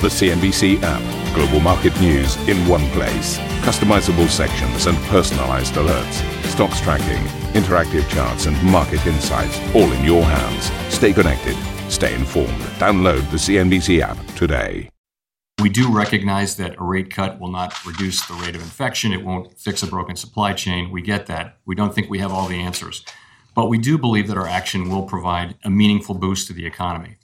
The CNBC app. Global market news in one place. Customizable sections and personalized alerts. Stocks tracking, interactive charts, and market insights all in your hands. Stay connected. Stay informed. Download the CNBC app today. We do recognize that a rate cut will not reduce the rate of infection. It won't fix a broken supply chain. We get that. We don't think we have all the answers. But we do believe that our action will provide a meaningful boost to the economy.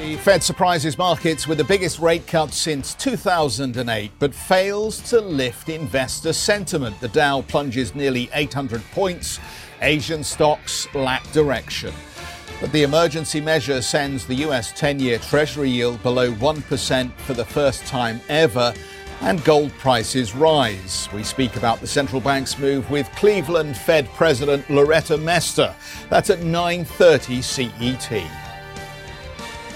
The Fed surprises markets with the biggest rate cut since 2008, but fails to lift investor sentiment. The Dow plunges nearly 800 points. Asian stocks lack direction. But the emergency measure sends the US 10 year Treasury yield below 1% for the first time ever, and gold prices rise. We speak about the central bank's move with Cleveland Fed President Loretta Mester. That's at 9:30 CET.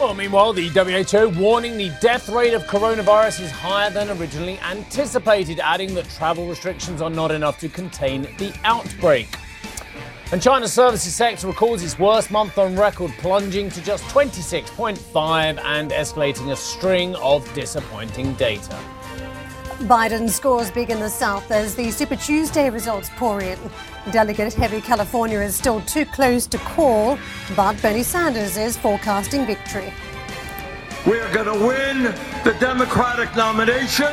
Well, meanwhile, the WHO warning the death rate of coronavirus is higher than originally anticipated, adding that travel restrictions are not enough to contain the outbreak. And China's services sector records its worst month on record, plunging to just 26.5 and escalating a string of disappointing data. Biden scores big in the South as the Super Tuesday results pour in. Delegate heavy California is still too close to call, but Bernie Sanders is forecasting victory. We are going to win the Democratic nomination.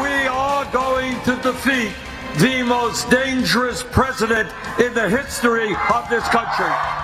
We are going to defeat the most dangerous president in the history of this country.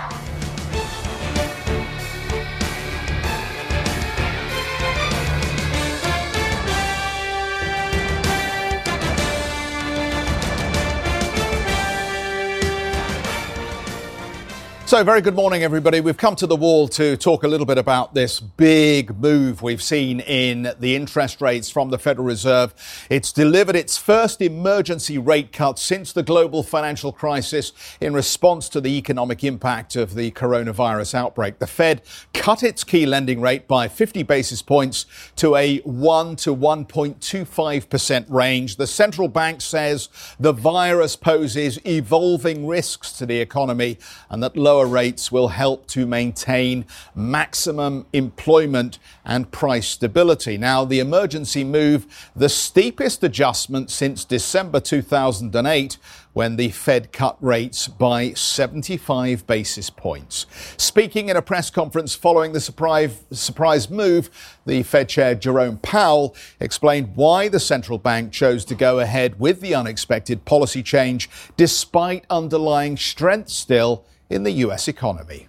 So, very good morning, everybody. We've come to the wall to talk a little bit about this big move we've seen in the interest rates from the Federal Reserve. It's delivered its first emergency rate cut since the global financial crisis in response to the economic impact of the coronavirus outbreak. The Fed cut its key lending rate by 50 basis points to a 1 to 1.25% range. The central bank says the virus poses evolving risks to the economy and that lower lower rates will help to maintain maximum employment and price stability. Now, the emergency move, the steepest adjustment since December 2008 when the Fed cut rates by 75 basis points. Speaking in a press conference following the surprise, surprise move, the Fed Chair Jerome Powell explained why the central bank chose to go ahead with the unexpected policy change despite underlying strength still in the US economy.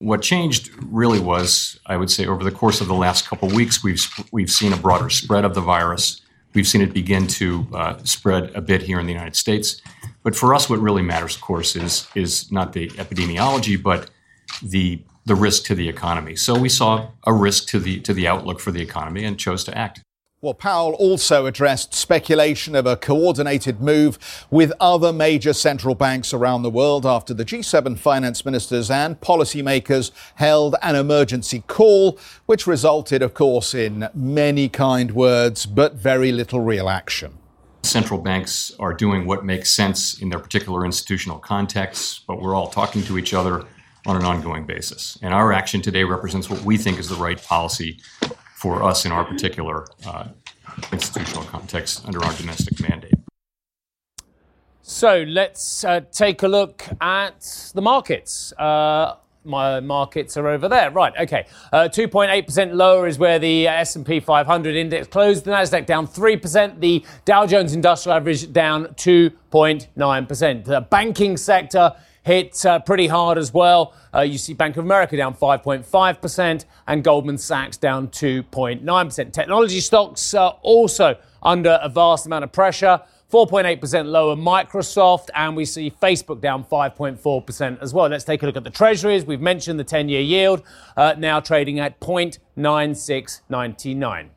What changed really was, I would say, over the course of the last couple of weeks, we've, we've seen a broader spread of the virus. We've seen it begin to uh, spread a bit here in the United States. But for us, what really matters, of course, is, is not the epidemiology, but the, the risk to the economy. So we saw a risk to the, to the outlook for the economy and chose to act. Well, Powell also addressed speculation of a coordinated move with other major central banks around the world after the G7 finance ministers and policymakers held an emergency call, which resulted, of course, in many kind words, but very little real action. Central banks are doing what makes sense in their particular institutional contexts, but we're all talking to each other on an ongoing basis. And our action today represents what we think is the right policy for us in our particular uh, institutional context under our domestic mandate. So let's uh, take a look at the markets. Uh, my markets are over there. Right, okay. 2.8% uh, lower is where the S&P 500 index closed. The Nasdaq down 3%. The Dow Jones Industrial Average down 2.9%. The banking sector hit uh, pretty hard as well. Uh, you see Bank of America down 5.5% and Goldman Sachs down 2.9%. Technology stocks also under a vast amount of pressure. 4.8% lower Microsoft, and we see Facebook down 5.4% as well. Let's take a look at the treasuries. We've mentioned the 10 year yield, uh, now trading at 0.9699.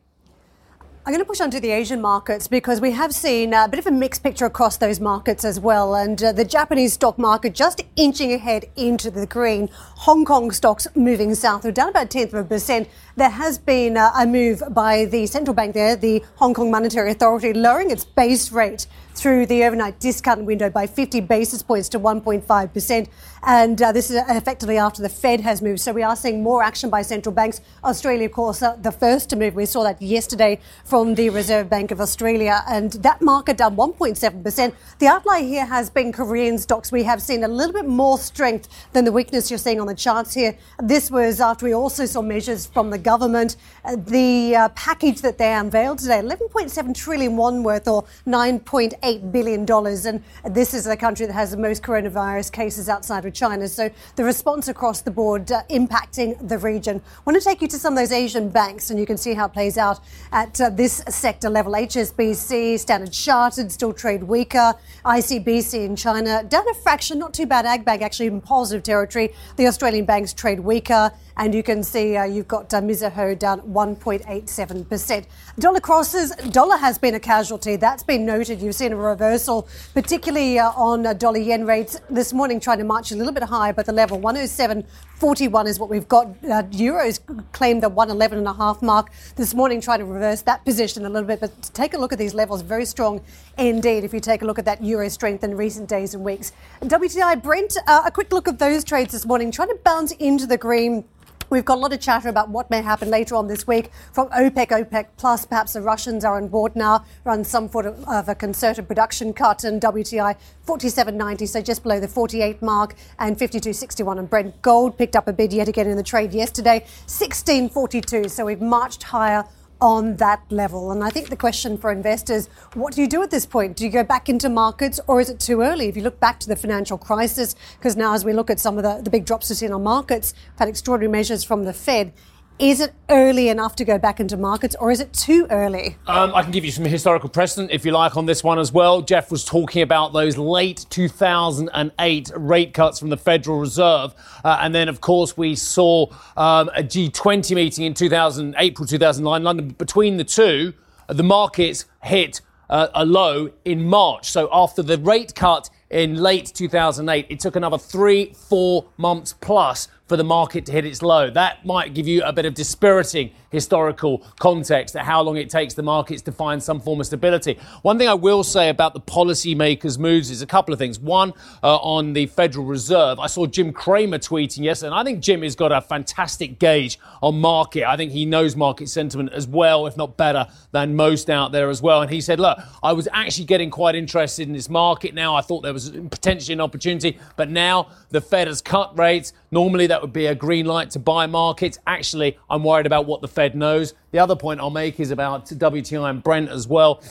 I'm going to push on to the Asian markets because we have seen a bit of a mixed picture across those markets as well. And uh, the Japanese stock market just inching ahead into the green. Hong Kong stocks moving south. We're down about a tenth of a percent there has been uh, a move by the central bank there, the Hong Kong Monetary Authority, lowering its base rate through the overnight discount window by 50 basis points to 1.5%. And uh, this is effectively after the Fed has moved. So we are seeing more action by central banks. Australia, of course, uh, the first to move. We saw that yesterday from the Reserve Bank of Australia. And that market down 1.7%. The outlier here has been Korean stocks. We have seen a little bit more strength than the weakness you're seeing on the charts here. This was after we also saw measures from the government. Uh, the uh, package that they unveiled today, 11.7 trillion won worth or 9.8 billion dollars. And this is the country that has the most coronavirus cases outside of China. So the response across the board uh, impacting the region. I want to take you to some of those Asian banks, and you can see how it plays out at uh, this sector level. HSBC, Standard Chartered still trade weaker. ICBC in China down a fraction, not too bad. Agbank actually in positive territory. The Australian banks trade weaker. And you can see uh, you've got uh, Mizuho down 1.87%. Dollar crosses, dollar has been a casualty. That's been noted. You've seen a reversal, particularly uh, on uh, dollar yen rates this morning, trying to march a little bit higher, but the level 107.41 is what we've got. Uh, Euros claimed the 111.5 mark this morning, trying to reverse that position a little bit. But take a look at these levels, very strong indeed, if you take a look at that euro strength in recent days and weeks. WTI Brent, uh, a quick look at those trades this morning, trying to bounce into the green. We've got a lot of chatter about what may happen later on this week from OPEC, OPEC Plus. Perhaps the Russians are on board now, run some sort of, of a concerted production cut, and WTI 47.90, so just below the 48 mark, and 52.61 And Brent. Gold picked up a bid yet again in the trade yesterday, 16.42. So we've marched higher on that level. And I think the question for investors, what do you do at this point? Do you go back into markets or is it too early? If you look back to the financial crisis, because now as we look at some of the, the big drops we've seen on markets, we've had extraordinary measures from the Fed. Is it early enough to go back into markets or is it too early? Um, I can give you some historical precedent if you like on this one as well. Geoff was talking about those late 2008 rate cuts from the Federal Reserve. Uh, and then, of course, we saw um, a G20 meeting in 2000, April 2009, London. Between the two, the markets hit uh, a low in March. So after the rate cut in late 2008, it took another three, four months plus for the market to hit its low. That might give you a bit of dispiriting historical context at how long it takes the markets to find some form of stability. One thing I will say about the policymakers' moves is a couple of things. One, uh, on the Federal Reserve, I saw Jim Cramer tweeting yesterday, and I think Jim has got a fantastic gauge on market. I think he knows market sentiment as well, if not better, than most out there as well. And he said, Look, I was actually getting quite interested in this market now. I thought there was potentially an opportunity, but now the Fed has cut rates. Normally, that would be a green light to buy markets. Actually, I'm worried about what the Fed knows. The other point I'll make is about WTI and Brent as well.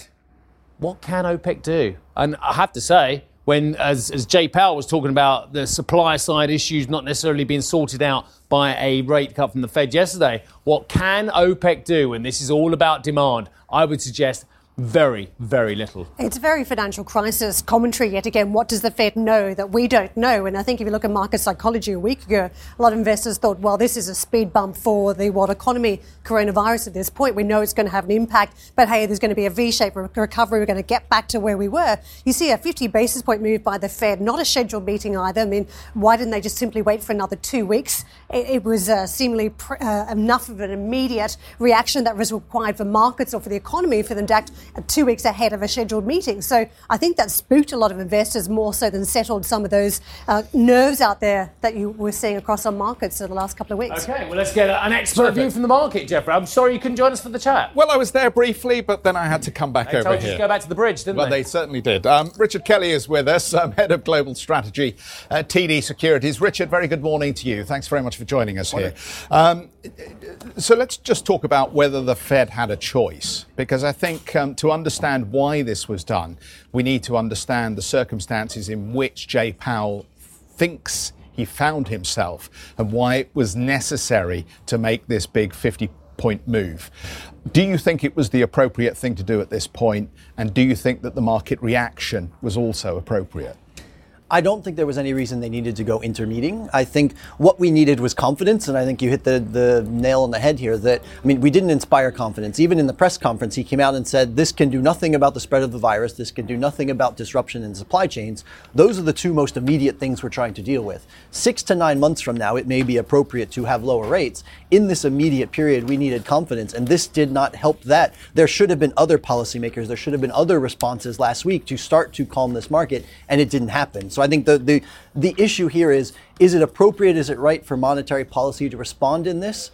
What can OPEC do? And I have to say, when, as, as Jay Powell was talking about the supply side issues not necessarily being sorted out by a rate cut from the Fed yesterday, what can OPEC do? And this is all about demand. I would suggest very, very little. It's a very financial crisis commentary yet again. What does the Fed know that we don't know? And I think if you look at market psychology a week ago, a lot of investors thought, well, this is a speed bump for the world economy, coronavirus at this point. We know it's going to have an impact, but hey, there's going to be a V-shaped recovery. We're going to get back to where we were. You see a 50 basis point move by the Fed, not a scheduled meeting either. I mean, why didn't they just simply wait for another two weeks? It, it was uh, seemingly pr- uh, enough of an immediate reaction that was required for markets or for the economy for them to act two weeks ahead of a scheduled meeting. So I think that spooked a lot of investors more so than settled some of those uh, nerves out there that you were seeing across some markets in the last couple of weeks. Okay, well, let's get an expert Perfect. view from the market, Jeffrey. I'm sorry you couldn't join us for the chat. Well, I was there briefly, but then I had to come back they over told here. You to go back to the bridge, didn't well, they? they certainly did. Um, Richard Kelly is with us, um, head of global strategy at TD Securities. Richard, very good morning to you. Thanks very much for joining us morning. here. Um, so let's just talk about whether the Fed had a choice, because I think um, to understand why this was done, we need to understand the circumstances in which Jay Powell thinks he found himself and why it was necessary to make this big 50 point move. Do you think it was the appropriate thing to do at this point? And do you think that the market reaction was also appropriate? I don't think there was any reason they needed to go intermeeting. I think what we needed was confidence, and I think you hit the, the nail on the head here that, I mean, we didn't inspire confidence. Even in the press conference, he came out and said, this can do nothing about the spread of the virus, this can do nothing about disruption in supply chains. Those are the two most immediate things we're trying to deal with. Six to nine months from now, it may be appropriate to have lower rates. In this immediate period, we needed confidence, and this did not help that. There should have been other policymakers, there should have been other responses last week to start to calm this market, and it didn't happen. So I think the, the, the issue here is is it appropriate, is it right for monetary policy to respond in this?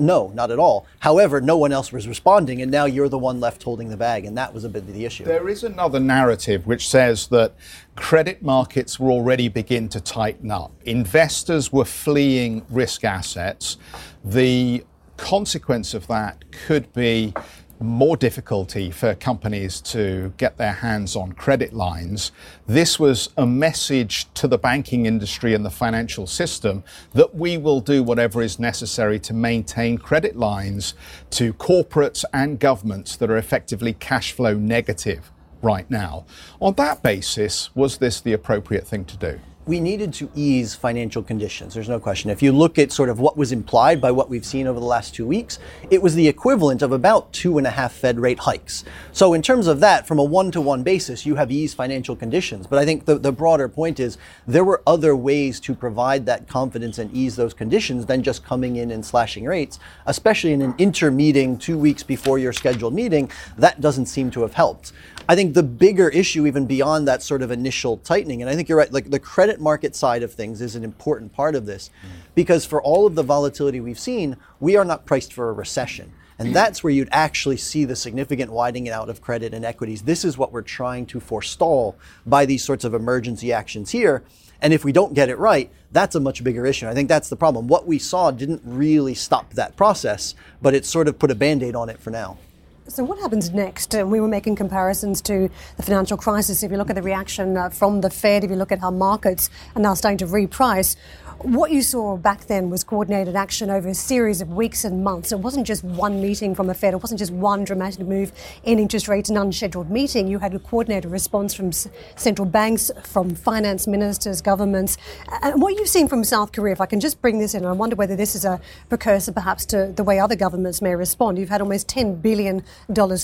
No, not at all. However, no one else was responding, and now you're the one left holding the bag, and that was a bit of the issue. There is another narrative which says that credit markets were already begin to tighten up. Investors were fleeing risk assets. The consequence of that could be more difficulty for companies to get their hands on credit lines. This was a message to the banking industry and the financial system that we will do whatever is necessary to maintain credit lines to corporates and governments that are effectively cash flow negative right now. On that basis, was this the appropriate thing to do? We needed to ease financial conditions. There's no question. If you look at sort of what was implied by what we've seen over the last two weeks, it was the equivalent of about two and a half Fed rate hikes. So, in terms of that, from a one to one basis, you have eased financial conditions. But I think the, the broader point is there were other ways to provide that confidence and ease those conditions than just coming in and slashing rates, especially in an intermeeting two weeks before your scheduled meeting. That doesn't seem to have helped. I think the bigger issue, even beyond that sort of initial tightening, and I think you're right, like the credit market side of things is an important part of this mm. because for all of the volatility we've seen, we are not priced for a recession. And that's where you'd actually see the significant widening out of credit and equities. This is what we're trying to forestall by these sorts of emergency actions here. And if we don't get it right, that's a much bigger issue. I think that's the problem. What we saw didn't really stop that process, but it sort of put a band aid on it for now. So, what happens next? We were making comparisons to the financial crisis. If you look at the reaction uh, from the Fed, if you look at how markets are now starting to reprice, what you saw back then was coordinated action over a series of weeks and months. It wasn't just one meeting from the Fed, it wasn't just one dramatic move in interest rates, an unscheduled meeting. You had a coordinated response from central banks, from finance ministers, governments. And what you've seen from South Korea, if I can just bring this in, I wonder whether this is a precursor perhaps to the way other governments may respond. You've had almost $10 billion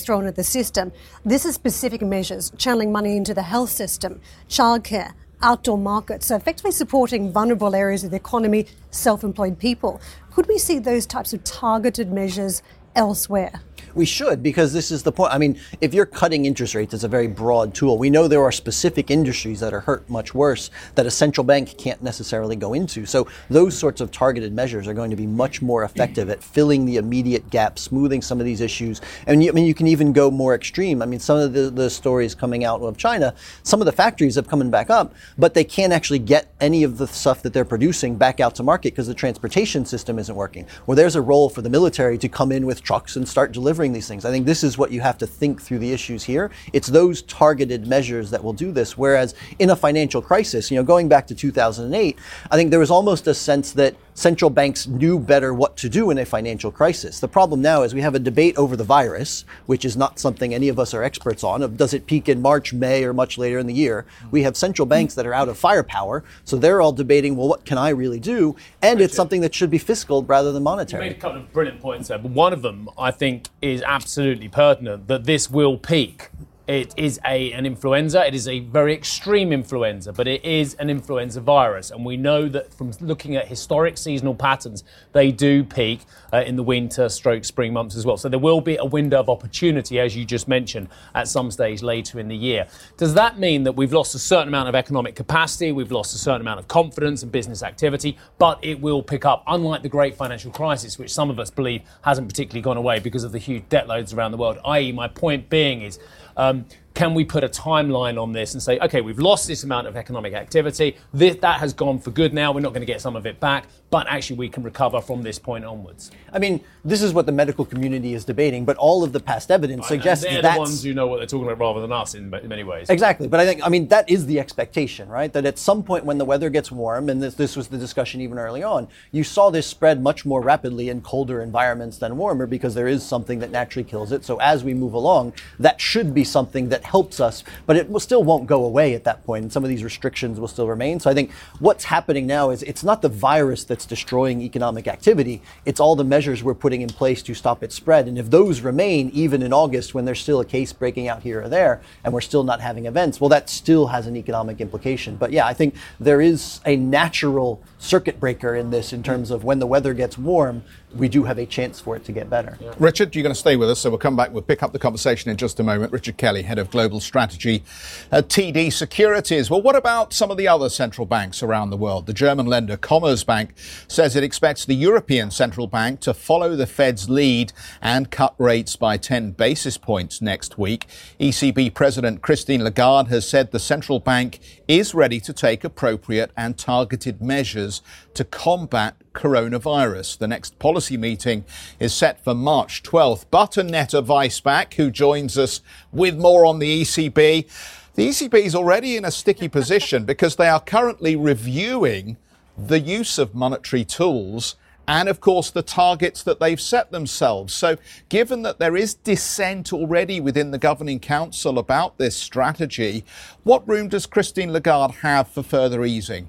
thrown at the system. This is specific measures, channeling money into the health system, childcare outdoor markets, so effectively supporting vulnerable areas of the economy, self employed people. Could we see those types of targeted measures elsewhere? We should, because this is the point. I mean, if you're cutting interest rates, it's a very broad tool. We know there are specific industries that are hurt much worse that a central bank can't necessarily go into. So those sorts of targeted measures are going to be much more effective at filling the immediate gap, smoothing some of these issues. And I mean, you can even go more extreme. I mean, some of the, the stories coming out of China, some of the factories have coming back up, but they can't actually get any of the stuff that they're producing back out to market because the transportation system isn't working. Well, there's a role for the military to come in with trucks and start delivering these things. I think this is what you have to think through the issues here. It's those targeted measures that will do this. Whereas in a financial crisis, you know, going back to 2008, I think there was almost a sense that central banks knew better what to do in a financial crisis. The problem now is we have a debate over the virus, which is not something any of us are experts on. Of does it peak in March, May, or much later in the year? We have central banks that are out of firepower, so they're all debating, well, what can I really do? And it's something that should be fiscal rather than monetary. You made a couple of brilliant points there, but one of them I think is absolutely pertinent that this will peak it is a, an influenza. It is a very extreme influenza, but it is an influenza virus. And we know that from looking at historic seasonal patterns, they do peak uh, in the winter stroke spring months as well. So there will be a window of opportunity, as you just mentioned, at some stage later in the year. Does that mean that we've lost a certain amount of economic capacity, we've lost a certain amount of confidence and business activity, but it will pick up, unlike the great financial crisis, which some of us believe hasn't particularly gone away because of the huge debt loads around the world? I.e., my point being is, um, can we put a timeline on this and say, okay, we've lost this amount of economic activity. This, that has gone for good now. We're not going to get some of it back, but actually we can recover from this point onwards. I mean, this is what the medical community is debating, but all of the past evidence suggests they're that the ones who know what they're talking about rather than us in, in, many ways. Exactly, but I think I mean that is the expectation, right? That at some point when the weather gets warm, and this, this was the discussion even early on, you saw this spread much more rapidly in colder environments than warmer because there is something that naturally kills it. So as we move along, that should be something that helps us, but it will still won't go away at that point, and some of these restrictions will still remain. So I think what's happening now is it's not the virus that's destroying economic activity; it's all the measures we're putting in place to stop its spread. And if those remain, even in August, when there's still a case breaking out here or there, and we're still not having events, well, that still has an economic implication. But yeah, I think there is a natural circuit breaker in this in terms of when the weather gets warm, we do have a chance for it to get better. Yeah. Richard, you're going to stay with us, so we'll come back. We'll pick up the conversation in just a moment. Richard Kelly, Head of Global Strategy at TD Securities. Well, what about some of the other central banks around the world? The German lender Commerzbank says it expects the European Central Bank to follow the Fed's lead and cut rates by 10 basis points next week. ECB President Christine Lagarde has said the central bank is ready to take appropriate and targeted measures to combat coronavirus. The next policy meeting is set for March 12th. But Annette Weisbach, who joins us with more on the ECB. The ECB is already in a sticky position because they are currently reviewing the use of monetary tools and of course the targets that they've set themselves. So, given that there is dissent already within the governing council about this strategy, what room does Christine Lagarde have for further easing?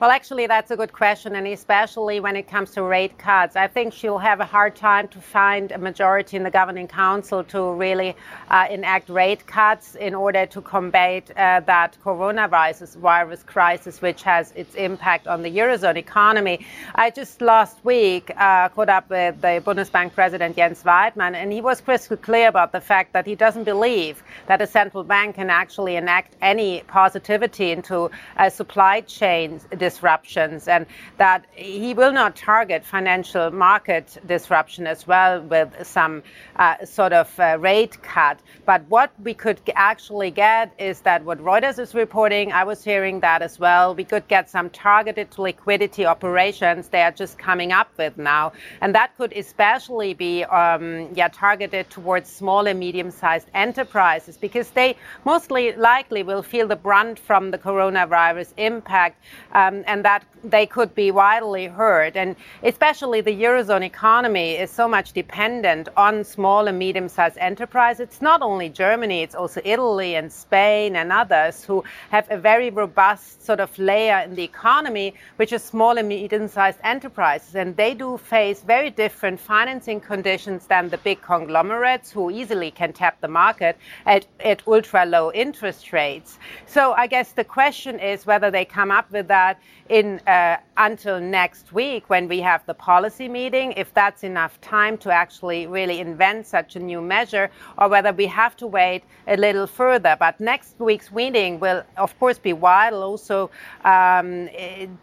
Well, actually, that's a good question, and especially when it comes to rate cuts. I think she'll have a hard time to find a majority in the governing council to really uh, enact rate cuts in order to combat uh, that coronavirus virus crisis, which has its impact on the Eurozone economy. I just last week uh, caught up with the Bundesbank president Jens Weidmann, and he was crystal clear about the fact that he doesn't believe that a central bank can actually enact any positivity into a supply chains disruptions and that he will not target financial market disruption as well with some uh, sort of uh, rate cut. But what we could actually get is that what Reuters is reporting, I was hearing that as well. We could get some targeted liquidity operations they are just coming up with now. And that could especially be um, yeah, targeted towards small and medium sized enterprises because they mostly likely will feel the brunt from the coronavirus impact. Um, Um, and that they could be widely heard. And especially the Eurozone economy is so much dependent on small and medium sized enterprises. It's not only Germany, it's also Italy and Spain and others who have a very robust sort of layer in the economy, which is small and medium sized enterprises. And they do face very different financing conditions than the big conglomerates who easily can tap the market at, at ultra low interest rates. So I guess the question is whether they come up with that in uh, until next week when we have the policy meeting, if that's enough time to actually really invent such a new measure, or whether we have to wait a little further. But next week's meeting will, of course, be vital also um,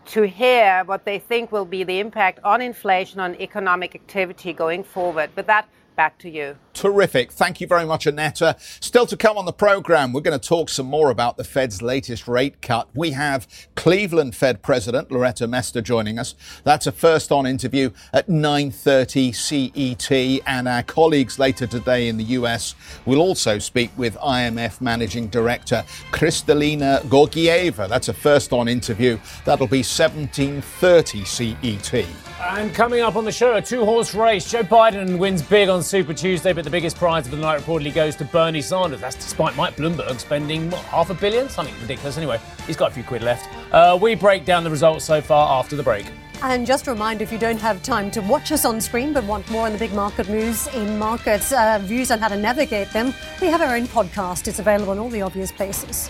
to hear what they think will be the impact on inflation, on economic activity going forward. But that back to you. Terrific. Thank you very much, Annette. Still to come on the program, we're going to talk some more about the Fed's latest rate cut. We have Cleveland Fed President Loretta Mester joining us. That's a first on interview at 9:30 CET and our colleagues later today in the US will also speak with IMF Managing Director Kristalina Georgieva. That's a first on interview. That'll be 17:30 CET. And coming up on the show, a two-horse race. Joe Biden wins big on Super Tuesday, but the biggest prize of the night reportedly goes to Bernie Sanders. That's despite Mike Bloomberg spending what, half a billion, something ridiculous. Anyway, he's got a few quid left. Uh, we break down the results so far after the break. And just a reminder if you don't have time to watch us on screen but want more on the big market moves in markets, uh, views on how to navigate them, we have our own podcast. It's available in all the obvious places.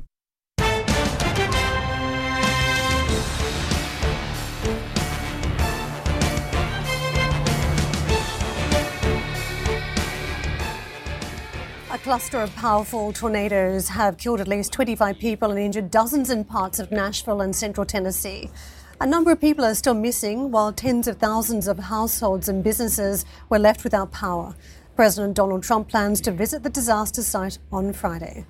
Cluster of powerful tornadoes have killed at least 25 people and injured dozens in parts of Nashville and central Tennessee. A number of people are still missing, while tens of thousands of households and businesses were left without power. President Donald Trump plans to visit the disaster site on Friday.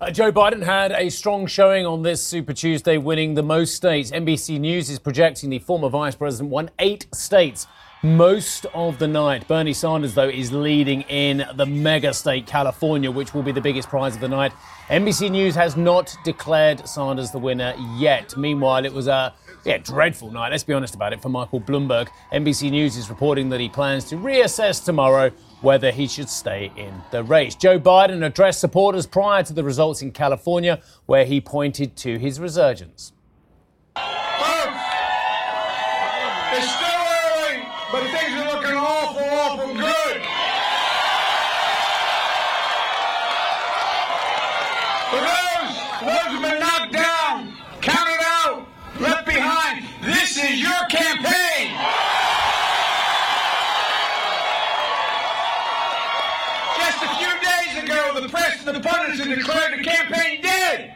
Uh, Joe Biden had a strong showing on this Super Tuesday, winning the most states. NBC News is projecting the former vice president won eight states most of the night. Bernie Sanders, though, is leading in the mega state California, which will be the biggest prize of the night. NBC News has not declared Sanders the winner yet. Meanwhile, it was a yeah, dreadful night, let's be honest about it, for Michael Bloomberg. NBC News is reporting that he plans to reassess tomorrow whether he should stay in the race. Joe Biden addressed supporters prior to the results in California, where he pointed to his resurgence. but things are looking awful, awful good. For those, those who've been knocked down, counted out, left behind, this is your campaign. Just a few days ago, the press and the declared the campaign dead.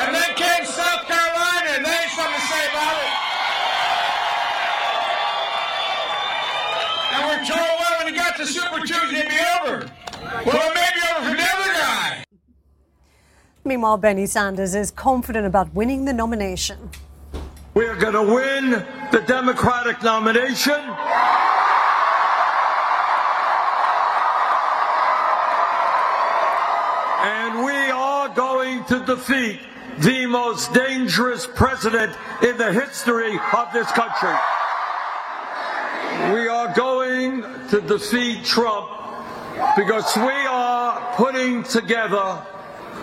And then came South Carolina, and they had something to say about it. And we're told, well, when he got to Super Tuesday, it'd be over. Well, it may be over for the other guy. Meanwhile, Bernie Sanders is confident about winning the nomination. We are going to win the Democratic nomination. And we are to defeat the most dangerous president in the history of this country. We are going to defeat Trump because we are putting together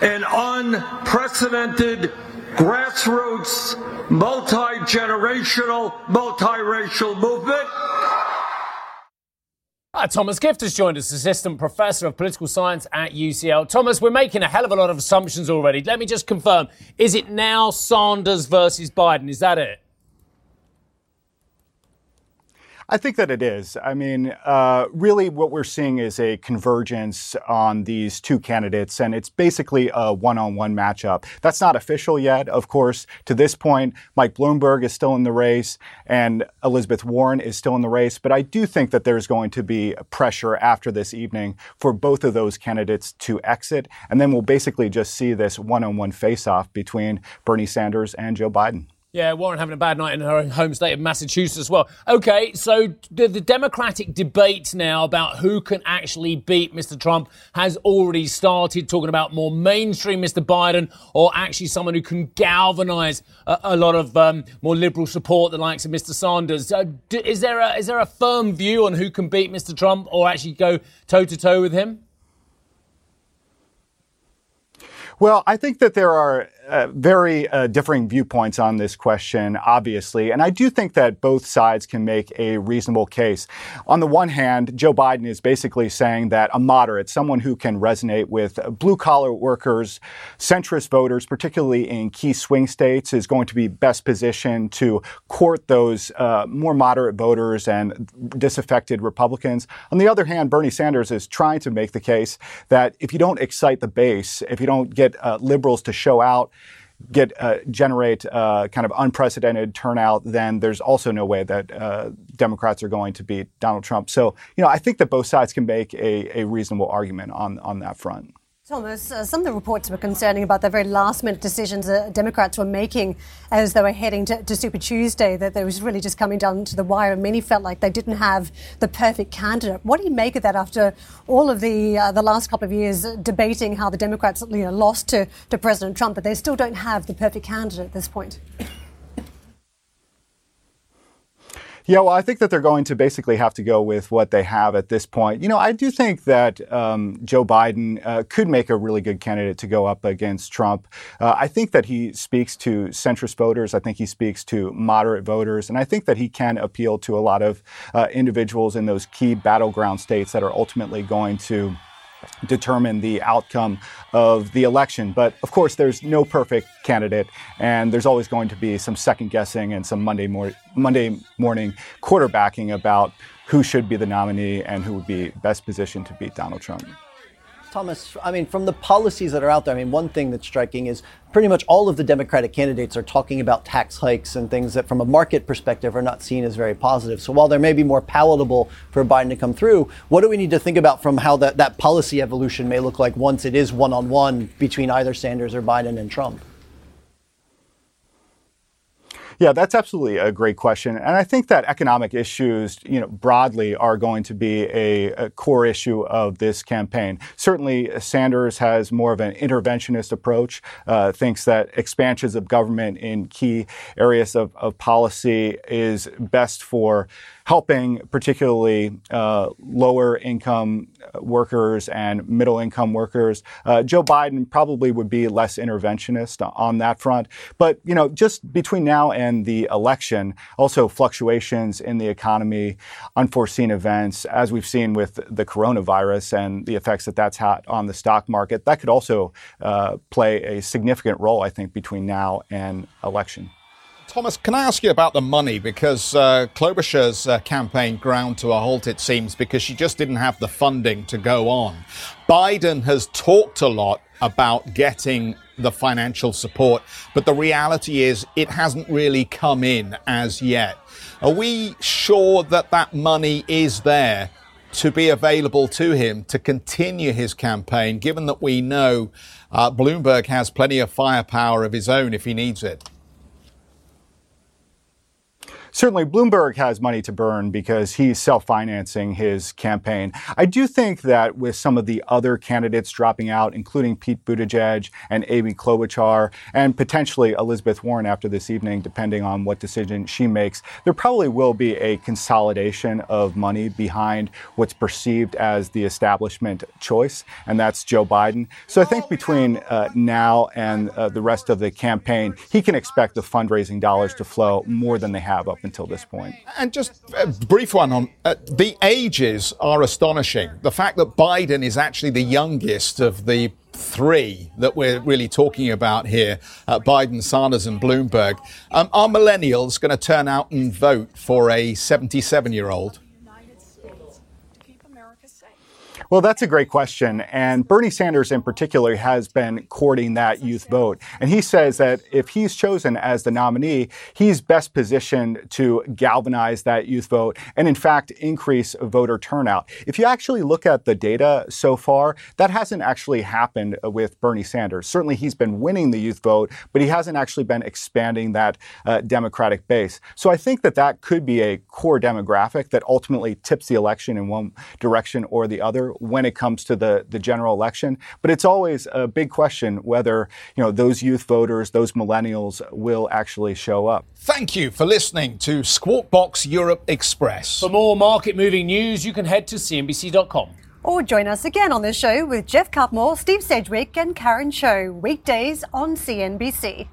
an unprecedented grassroots, multi-generational, multiracial movement. Uh, Thomas Gift has joined us, Assistant Professor of Political Science at UCL. Thomas, we're making a hell of a lot of assumptions already. Let me just confirm. Is it now Sanders versus Biden? Is that it? I think that it is. I mean, uh, really, what we're seeing is a convergence on these two candidates, and it's basically a one on one matchup. That's not official yet, of course. To this point, Mike Bloomberg is still in the race, and Elizabeth Warren is still in the race. But I do think that there's going to be pressure after this evening for both of those candidates to exit, and then we'll basically just see this one on one face off between Bernie Sanders and Joe Biden. Yeah, Warren having a bad night in her home state of Massachusetts as well. Okay, so the, the, Democratic debate now about who can actually beat Mr. Trump has already started, talking about more mainstream Mr. Biden or actually someone who can galvanize a, a lot of um, more liberal support, the likes of Mr. Sanders. Uh, is, there a, is there a firm view on who can beat Mr. Trump or actually go toe to toe with him? Well, I think that there are uh, very uh, differing viewpoints on this question, obviously. And I do think that both sides can make a reasonable case. On the one hand, Joe Biden is basically saying that a moderate, someone who can resonate with blue collar workers, centrist voters, particularly in key swing states, is going to be best positioned to court those uh, more moderate voters and disaffected Republicans. On the other hand, Bernie Sanders is trying to make the case that if you don't excite the base, if you don't get uh, liberals to show out, get uh, generate uh, kind of unprecedented turnout, then there's also no way that uh, Democrats are going to beat Donald Trump. So, you know, I think that both sides can make a, a reasonable argument on on that front. Thomas, uh, some of the reports were concerning about the very last minute decisions that Democrats were making as they were heading to, to, Super Tuesday, that they was really just coming down to the wire, and many felt like they didn't have the perfect candidate. What do you make of that after all of the uh, the last couple of years debating how the Democrats you know, lost to, to President Trump, but they still don't have the perfect candidate at this point? Yeah, well, I think that they're going to basically have to go with what they have at this point. You know, I do think that um, Joe Biden uh, could make a really good candidate to go up against Trump. Uh, I think that he speaks to centrist voters. I think he speaks to moderate voters. And I think that he can appeal to a lot of uh, individuals in those key battleground states that are ultimately going to determine the outcome of the election. But of course, there's no perfect candidate, and there's always going to be some second guessing and some Monday, mor- Monday morning quarterbacking about who should be the nominee and who would be best positioned to beat Donald Trump. Thomas, I mean, from the policies that are out there, I mean, one thing that's striking is pretty much all of the Democratic candidates are talking about tax hikes and things that, from a market perspective, are not seen as very positive. So while they may be more palatable for Biden to come through, what do we need to think about from how that, that policy evolution may look like once it is one on one between either Sanders or Biden and Trump? Yeah, that's absolutely a great question. And I think that economic issues, you know, broadly are going to be a, a, core issue of this campaign. Certainly, Sanders has more of an interventionist approach, uh, thinks that expansions of government in key areas of, of policy is best for helping particularly uh, lower income workers and middle income workers. Uh, Joe Biden probably would be less interventionist on that front. But, you know, just between now and the election, also fluctuations in the economy, unforeseen events, as we've seen with the coronavirus and the effects that that's had on the stock market, that could also uh, play a significant role, I think, between now and election. Thomas, can I ask you about the money? Because uh, Klobuchar's uh, campaign ground to a halt, it seems, because she just didn't have the funding to go on. Biden has talked a lot about getting the financial support, but the reality is it hasn't really come in as yet. Are we sure that that money is there to be available to him to continue his campaign, given that we know uh, Bloomberg has plenty of firepower of his own if he needs it? Certainly Bloomberg has money to burn because he's self financing his campaign. I do think that with some of the other candidates dropping out, including Pete Buttigieg and Amy Klobuchar, and potentially Elizabeth Warren after this evening, depending on what decision she makes, there probably will be a consolidation of money behind what's perceived as the establishment choice, and that's Joe Biden. So I think between uh, now and uh, the rest of the campaign, he can expect the fundraising dollars to flow more than they have up until this point. And just a brief one on uh, the ages are astonishing. The fact that Biden is actually the youngest of the three that we're really talking about here uh, Biden, Sanders, and Bloomberg. Um, are millennials going to turn out and vote for a 77 year old? Well, that's a great question. And Bernie Sanders, in particular, has been courting that youth vote. And he says that if he's chosen as the nominee, he's best positioned to galvanize that youth vote and, in fact, increase voter turnout. If you actually look at the data so far, that hasn't actually happened with Bernie Sanders. Certainly, he's been winning the youth vote, but he hasn't actually been expanding that uh, Democratic base. So I think that that could be a core demographic that ultimately tips the election in one direction or the other when it comes to the, the general election. But it's always a big question whether you know those youth voters, those millennials, will actually show up. Thank you for listening to Squawk Box Europe Express. For more market moving news, you can head to CNBC.com. Or join us again on the show with Geoff Cutmore, Steve Sedgwick, and Karen Tso, weekdays on CNBC.